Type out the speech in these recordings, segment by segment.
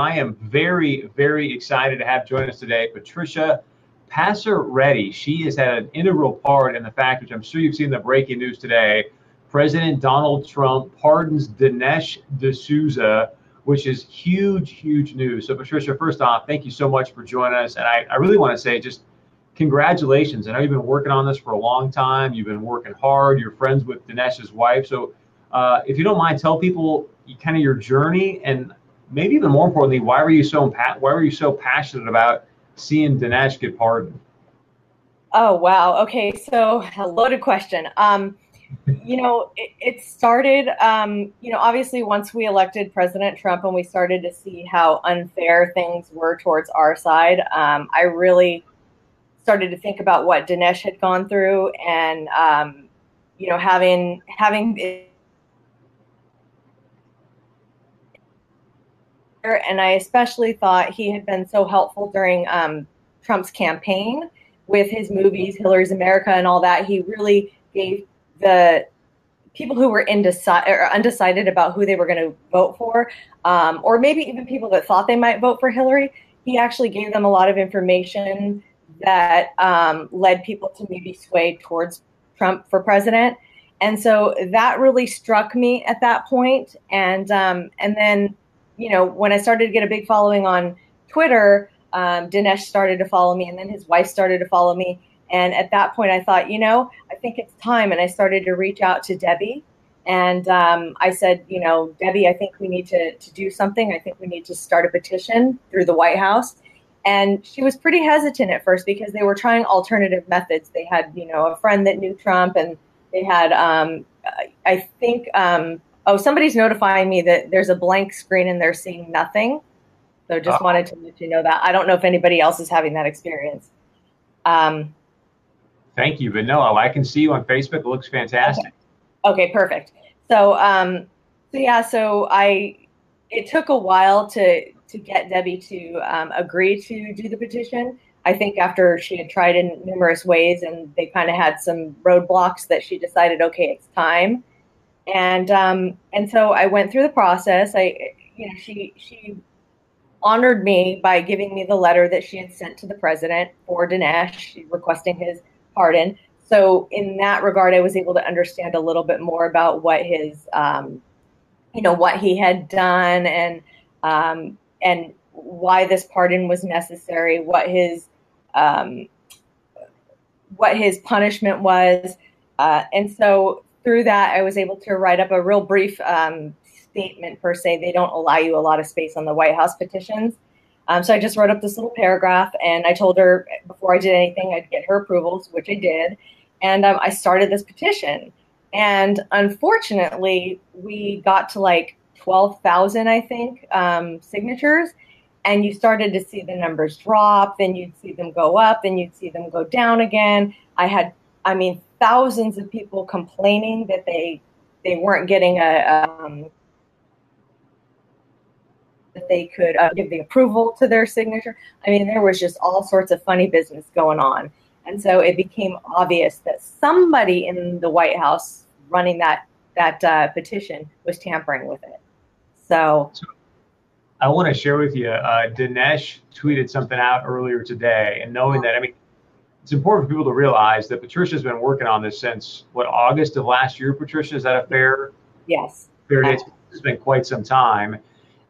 I am very, very excited to have join us today Patricia Passaretti. She has had an integral part in the fact, which I'm sure you've seen the breaking news today. President Donald Trump pardons Dinesh D'Souza, which is huge, huge news. So, Patricia, first off, thank you so much for joining us. And I, I really want to say just congratulations. I know you've been working on this for a long time. You've been working hard. You're friends with Dinesh's wife. So, uh, if you don't mind, tell people kind of your journey and maybe even more importantly, why were you so why were you so passionate about seeing Dinesh get pardoned? Oh wow. Okay, so a loaded question. Um, you know, it, it started. Um, you know, obviously once we elected President Trump and we started to see how unfair things were towards our side, um, I really started to think about what Dinesh had gone through, and um, you know, having having and I especially thought he had been so helpful during um, Trump's campaign with his movies, Hillary's America, and all that. He really gave the people who were indeci- undecided about who they were going to vote for, um, or maybe even people that thought they might vote for Hillary, he actually gave them a lot of information that um, led people to maybe sway towards Trump for president. And so that really struck me at that point. And um, and then you know, when I started to get a big following on Twitter, um, Dinesh started to follow me, and then his wife started to follow me. And at that point, I thought, you know, I think it's time. And I started to reach out to Debbie. And um, I said, you know, Debbie, I think we need to, to do something. I think we need to start a petition through the White House. And she was pretty hesitant at first because they were trying alternative methods. They had, you know, a friend that knew Trump, and they had, um, I think, um, Oh, somebody's notifying me that there's a blank screen and they're seeing nothing. So just uh, wanted to let you know that. I don't know if anybody else is having that experience. Um, Thank you, but no, I can see you on Facebook. It looks fantastic. Okay, okay perfect. So, um, so yeah, so I it took a while to to get Debbie to um, agree to do the petition. I think after she had tried in numerous ways and they kind of had some roadblocks that she decided, okay, it's time and um, and so I went through the process. I, you know, she she honored me by giving me the letter that she had sent to the president for Dinesh, requesting his pardon. So in that regard, I was able to understand a little bit more about what his, um, you know, what he had done and um, and why this pardon was necessary, what his um, what his punishment was, uh, and so through that, I was able to write up a real brief um, statement per se. They don't allow you a lot of space on the White House petitions. Um, so I just wrote up this little paragraph and I told her before I did anything, I'd get her approvals, which I did. And um, I started this petition. And unfortunately, we got to like 12,000, I think, um, signatures. And you started to see the numbers drop, then you'd see them go up, then you'd see them go down again. I had, I mean, thousands of people complaining that they they weren't getting a um, that they could uh, give the approval to their signature. I mean, there was just all sorts of funny business going on, and so it became obvious that somebody in the White House running that that uh, petition was tampering with it. So. I want to share with you. Uh, Dinesh tweeted something out earlier today, and knowing that, I mean, it's important for people to realize that Patricia's been working on this since what August of last year. Patricia, is that a fair? Yes. Fair date. It's been quite some time.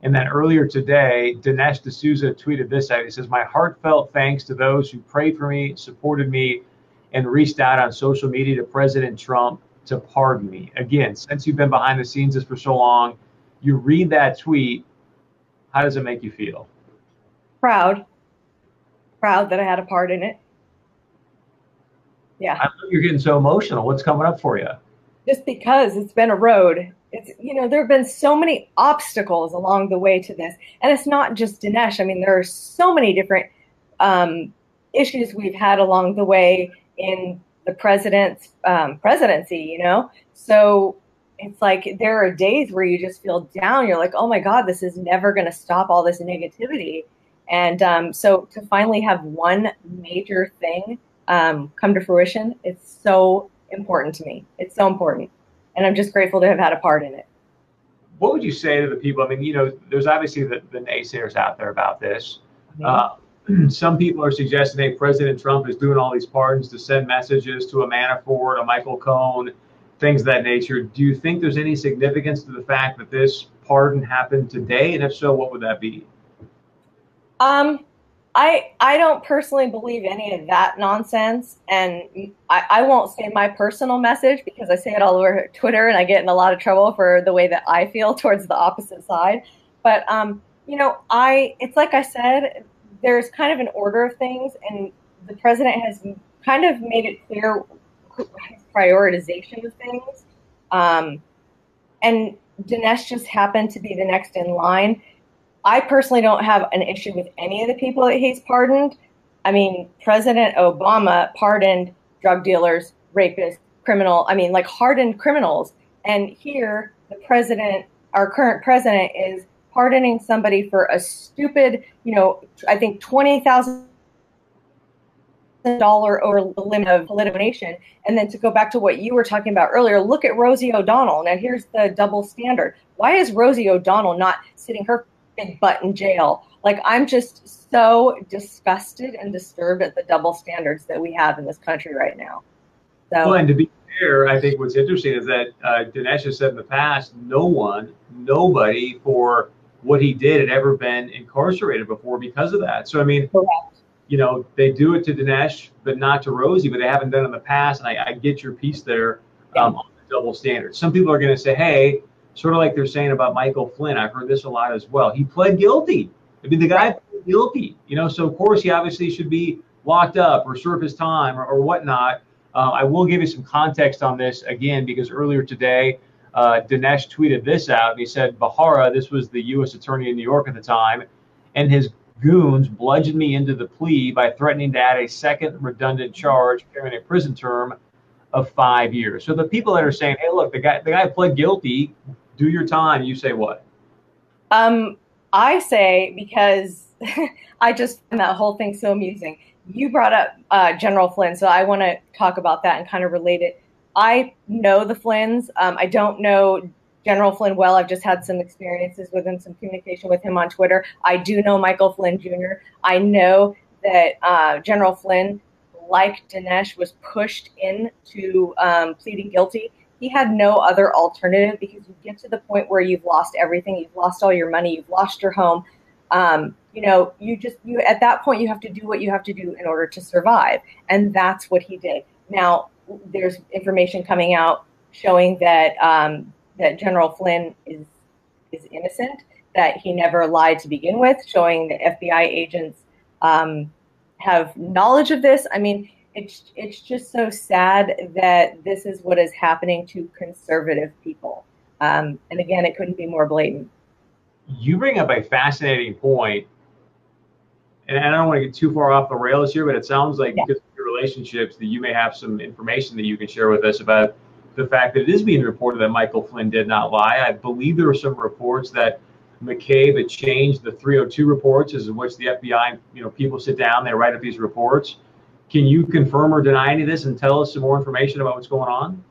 And then earlier today, Dinesh D'Souza tweeted this out. He says, "My heartfelt thanks to those who prayed for me, supported me, and reached out on social media to President Trump to pardon me." Again, since you've been behind the scenes this for so long, you read that tweet. How does it make you feel? Proud. Proud that I had a part in it yeah. I know you're getting so emotional. What's coming up for you? Just because it's been a road. It's you know there have been so many obstacles along the way to this, and it's not just Dinesh. I mean, there are so many different um, issues we've had along the way in the president's um, presidency. You know, so it's like there are days where you just feel down. You're like, oh my god, this is never going to stop all this negativity. And um, so to finally have one major thing um, come to fruition. It's so important to me. It's so important. And I'm just grateful to have had a part in it. what would you say to the people? I mean, you know, there's obviously the, the naysayers out there about this. Mm-hmm. Uh, some people are suggesting, hey, President Trump is doing all these pardons to send messages to a Manafort, a Michael Cohen, things of that nature. Do you think there's any significance to the fact that this pardon happened today? And if so, what would that be? Um, I I don't personally believe any of that nonsense, and I, I won't say my personal message because I say it all over Twitter, and I get in a lot of trouble for the way that I feel towards the opposite side. But um, you know, I it's like I said, there's kind of an order of things, and the president has kind of made it clear his prioritization of things. Um, and Dinesh just happened to be the next in line. I personally don't have an issue with any of the people that he's pardoned. I mean, President Obama pardoned drug dealers, rapists, criminal, I mean, like hardened criminals. And here, the president, our current president, is pardoning somebody for a stupid, you know, I think twenty thousand dollar over the limit of political donation. And then to go back to what you were talking about earlier, look at Rosie O'Donnell. Now here's the double standard. Why is Rosie O'Donnell not sitting her big butt in jail? Like I'm just so disgusted and disturbed at the double standards that we have in this country right now. So, well, and to be fair, I think what's interesting is that uh, Dinesh has said in the past, no one, nobody for what he did had ever been incarcerated before because of that. So I mean, Correct you know, they do it to Dinesh, but not to Rosie, but they haven't done it in the past. And I, I get your piece there um, on the double standard. Some people are going to say, hey, sort of like they're saying about Michael Flynn. I've heard this a lot as well. He pled guilty. I mean, the guy pled guilty, you know, so of course he obviously should be locked up or serve his time or, or whatnot. Uh, I will give you some context on this again because earlier today, uh, Dinesh tweeted this out. And he said, Bharara, this was the U.S. attorney in New York at the time, and his goons bludgeoned me into the plea by threatening to add a second redundant charge carrying a prison term of five years. So the people that are saying, "Hey, look, the guy the guy pled guilty, do your time," you say what? Um, I say because I just find that whole thing so amusing. You brought up uh, General Flynn, so I want to talk about that and kind of relate it. I know the Flynns. Um, I don't know General Flynn well. I've just had some experiences with him, some communication with him on Twitter. I do know Michael Flynn Jr. I know that uh, General Flynn, like Dinesh, was pushed into um, pleading guilty. He had no other alternative because you get to the point where you've lost everything. You've lost all your money. You've lost your home. Um, you know, you just you at that point you have to do what you have to do in order to survive, and that's what he did. Now, there's information coming out showing that um, that General Flynn is is innocent, that he never lied to begin with, showing that FBI agents um, have knowledge of this. I mean, it's it's just so sad that this is what is happening to conservative people. Um, and again, it couldn't be more blatant. You bring up a fascinating point, and I don't want to get too far off the rails here, but it sounds like yeah. because of your relationships that you may have some information that you can share with us about the fact that it is being reported that Michael Flynn did not lie. I believe there were some reports that McCabe had changed the 302 reports, as in which the FBI, you know, people sit down, they write up these reports. Can you confirm or deny any of this and tell us some more information about what's going on?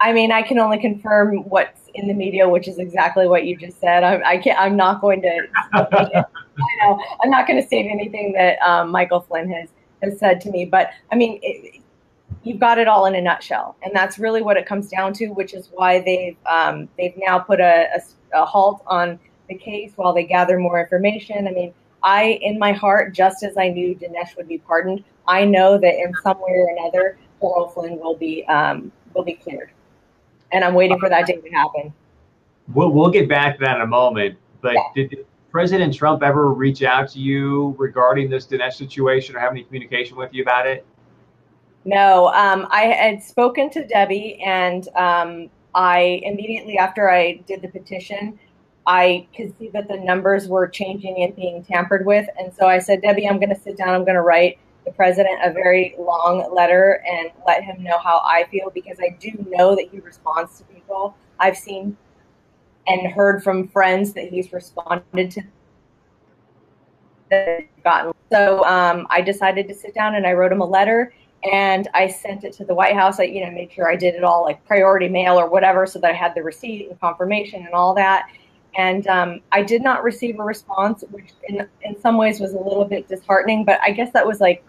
I mean, I can only confirm what's in the media, which is exactly what you just said. I, I can't. I'm not going to. I know. I'm not going to state anything that um, Michael Flynn has has said to me. But I mean, it, you've got it all in a nutshell, and that's really what it comes down to. Which is why they've um, they've now put a, a, a halt on the case while they gather more information. I mean, I in my heart, just as I knew Dinesh would be pardoned, I know that in some way or another, General Flynn will be um, will be cleared, and I'm waiting for that day to happen. We'll we'll get back to that in a moment. But yeah. did President Trump ever reach out to you regarding this Dinesh situation or have any communication with you about it? No, um, I had spoken to Debbie, and um, I immediately after I did the petition, I could see that the numbers were changing and being tampered with. And so I said, Debbie, I'm going to sit down. I'm going to write the president a very long letter and let him know how I feel because I do know that he responds to people. I've seen and heard from friends that he's responded to. Gotten so um, I decided to sit down and I wrote him a letter and I sent it to the White House. I, you know, made sure I did it all like priority mail or whatever, so that I had the receipt and confirmation and all that. and um, I did not receive a response, which in in some ways was a little bit disheartening. But I guess that was like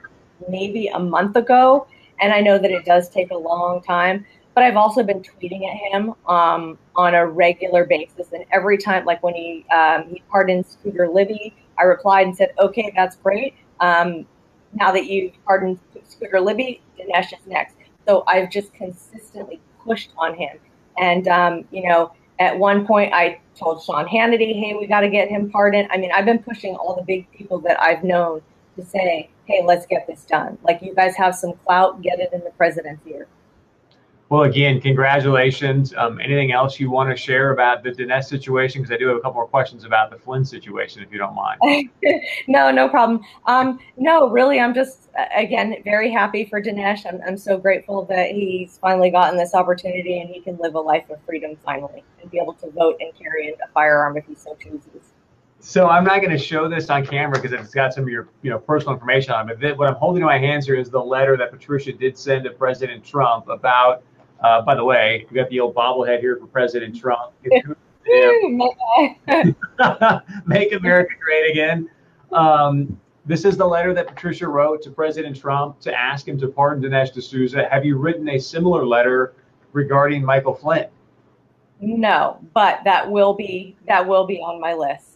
maybe a month ago, and I know that it does take a long time. But I've also been tweeting at him um, on a regular basis, and every time, like when he um, he pardoned Scooter Libby, I replied and said, "Okay, that's great. Um, now that you've pardoned Scooter Libby, Dinesh is next." So I've just consistently pushed on him, and um, you know, at one point I told Sean Hannity, "Hey, we got to get him pardoned." I mean, I've been pushing all the big people that I've known to say, "Hey, let's get this done." Like you guys have some clout, get it in the president's ear. Well, again, congratulations. Um, anything else you want to share about the Dinesh situation? Because I do have a couple more questions about the Flynn situation, if you don't mind. no, no problem. Um, no, really, I'm just, again, very happy for Dinesh. I'm, I'm so grateful that he's finally gotten this opportunity and he can live a life of freedom finally and be able to vote and carry a firearm if he so chooses. So I'm not going to show this on camera because it's got some of your, you know, personal information on it. But what I'm holding in my hands here is the letter that Patricia did send to President Trump about uh, by the way, we got the old bobblehead here for President Trump. Make America great again. Um, this is the letter that Patricia wrote to President Trump to ask him to pardon Dinesh D'Souza. Have you written a similar letter regarding Michael Flynn? No, but that will be that will be on my list.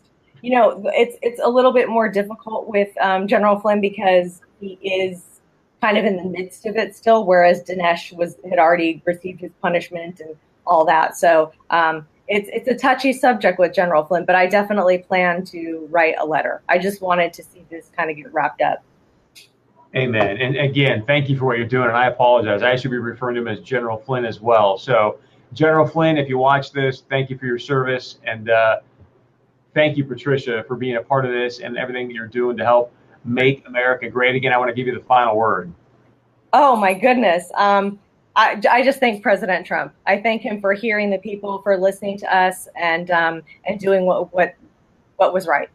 You know, it's it's a little bit more difficult with um, General Flynn because he is kind of in the midst of it still, whereas Dinesh was had already received his punishment and all that. So um, it's it's a touchy subject with General Flynn, but I definitely plan to write a letter. I just wanted to see this kind of get wrapped up. Amen. And again, thank you for what you're doing. And I apologize. I should be referring to him as General Flynn as well. So, General Flynn, if you watch this, thank you for your service. And uh, thank you, Patricia, for being a part of this and everything that you're doing to help make America great again? I want to give you the final word. Oh, my goodness. Um, I, I, just thank President Trump. I thank him for hearing the people, for listening to us, and um, and doing what what what was right.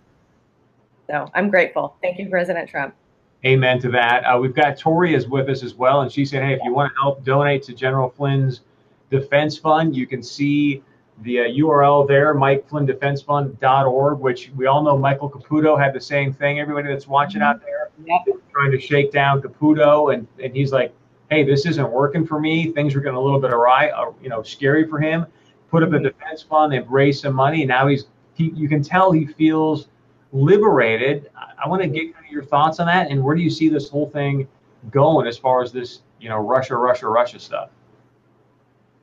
So I'm grateful. Thank you, President Trump. Amen to that. Uh, we've got Tori is with us as well, and she said, "Hey, if you want to help donate to General Flynn's defense fund, you can see the uh, URL there, MikeFlynnDefenseFund.org, which we all know Michael Caputo had the same thing. Everybody that's watching out there yep. trying to shake down Caputo, and, and he's like, hey, this isn't working for me. Things are getting a little bit awry, uh, you know, scary for him. Put up a defense fund, they've raised some money. Now he's, he, you can tell he feels liberated. I, I want to get kind of your thoughts on that, and where do you see this whole thing going as far as this, you know, Russia, Russia, Russia stuff?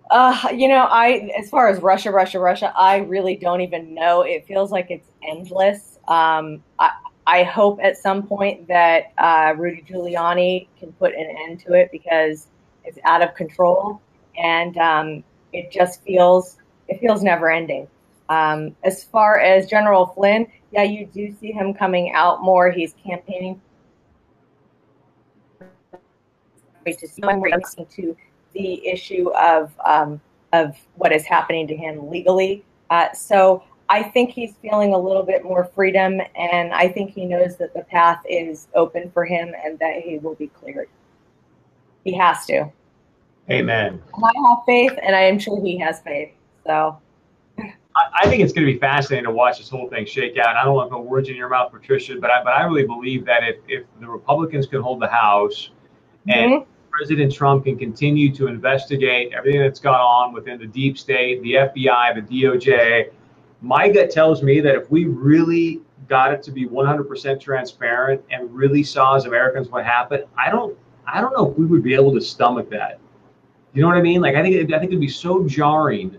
Uh, you know, I as far as Russia, Russia, Russia, I really don't even know. It feels like it's endless. Um, I, I hope at some point that uh, Rudy Giuliani can put an end to it because it's out of control, and um, it just feels it feels never ending. Um, as far as General Flynn, yeah, you do see him coming out more. He's campaigning to the issue of um, of what is happening to him legally. Uh, so I think he's feeling a little bit more freedom, and I think he knows that the path is open for him and that he will be cleared. He has to. Amen. I have faith, and I am sure he has faith. So. I think it's going to be fascinating to watch this whole thing shake out. I don't want to put words in your mouth, Patricia, but I, but I really believe that if, if the Republicans can hold the House and mm-hmm President Trump can continue to investigate everything that's gone on within the deep state, the FBI, the DOJ. My gut tells me that if we really got it to be 100% transparent and really saw as Americans what happened, I don't, I don't know if we would be able to stomach that. You know what I mean? Like I think, I think it'd be so jarring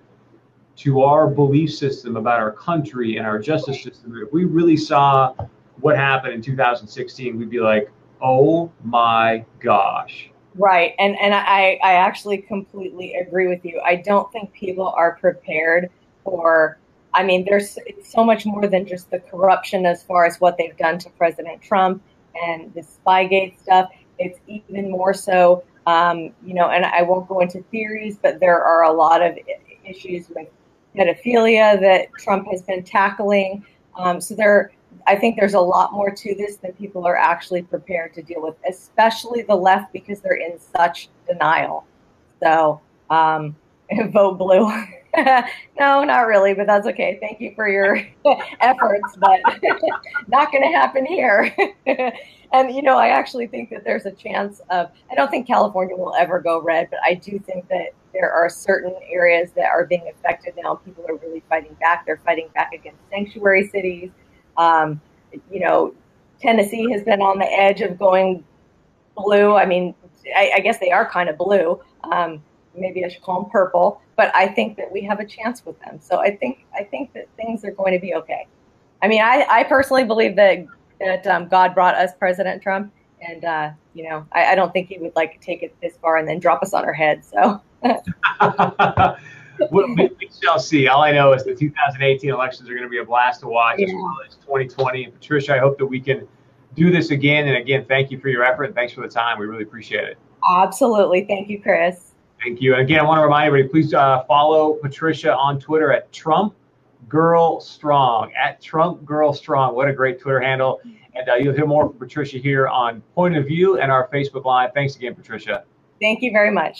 to our belief system about our country and our justice system. If we really saw what happened in 2016, we'd be like, oh my gosh. Right. And and I, I actually completely agree with you. I don't think people are prepared for I mean, there's so much more than just the corruption as far as what they've done to President Trump and the Spygate stuff. It's even more so, um, you know, and I won't go into theories, but there are a lot of issues with pedophilia that Trump has been tackling. Um, so there, I think there's a lot more to this than people are actually prepared to deal with, especially the left because they're in such denial. So um, vote blue. no, not really, but that's okay. Thank you for your efforts, but not going to happen here. and you know, I actually think that there's a chance of. I don't think California will ever go red, but I do think that there are certain areas that are being affected now. People are really fighting back. They're fighting back against sanctuary cities. Um, you know, Tennessee has been on the edge of going blue. I mean, I, I guess they are kind of blue. Um, maybe I should call them purple. But I think that we have a chance with them. So I think I think that things are going to be okay. I mean, I, I personally believe that that um, God brought us President Trump, and uh, you know, I, I, don't think he would like take it this far and then drop us on our heads. So. we, we, shall see. All I know is the 2018 elections are going to be a blast to watch yeah. as well as 2020. And Patricia, I hope that we can do this again. And again, thank you for your effort and thanks for the time. We really appreciate it. Absolutely. Thank you, Chris. Thank you. And again, I want to remind everybody, please uh, follow Patricia on Twitter at Trump Girl Strong. At Trump Girl Strong. What a great Twitter handle. And uh, you'll hear more from Patricia here on Point of View and our Facebook Live. Thanks again, Patricia. Thank you very much.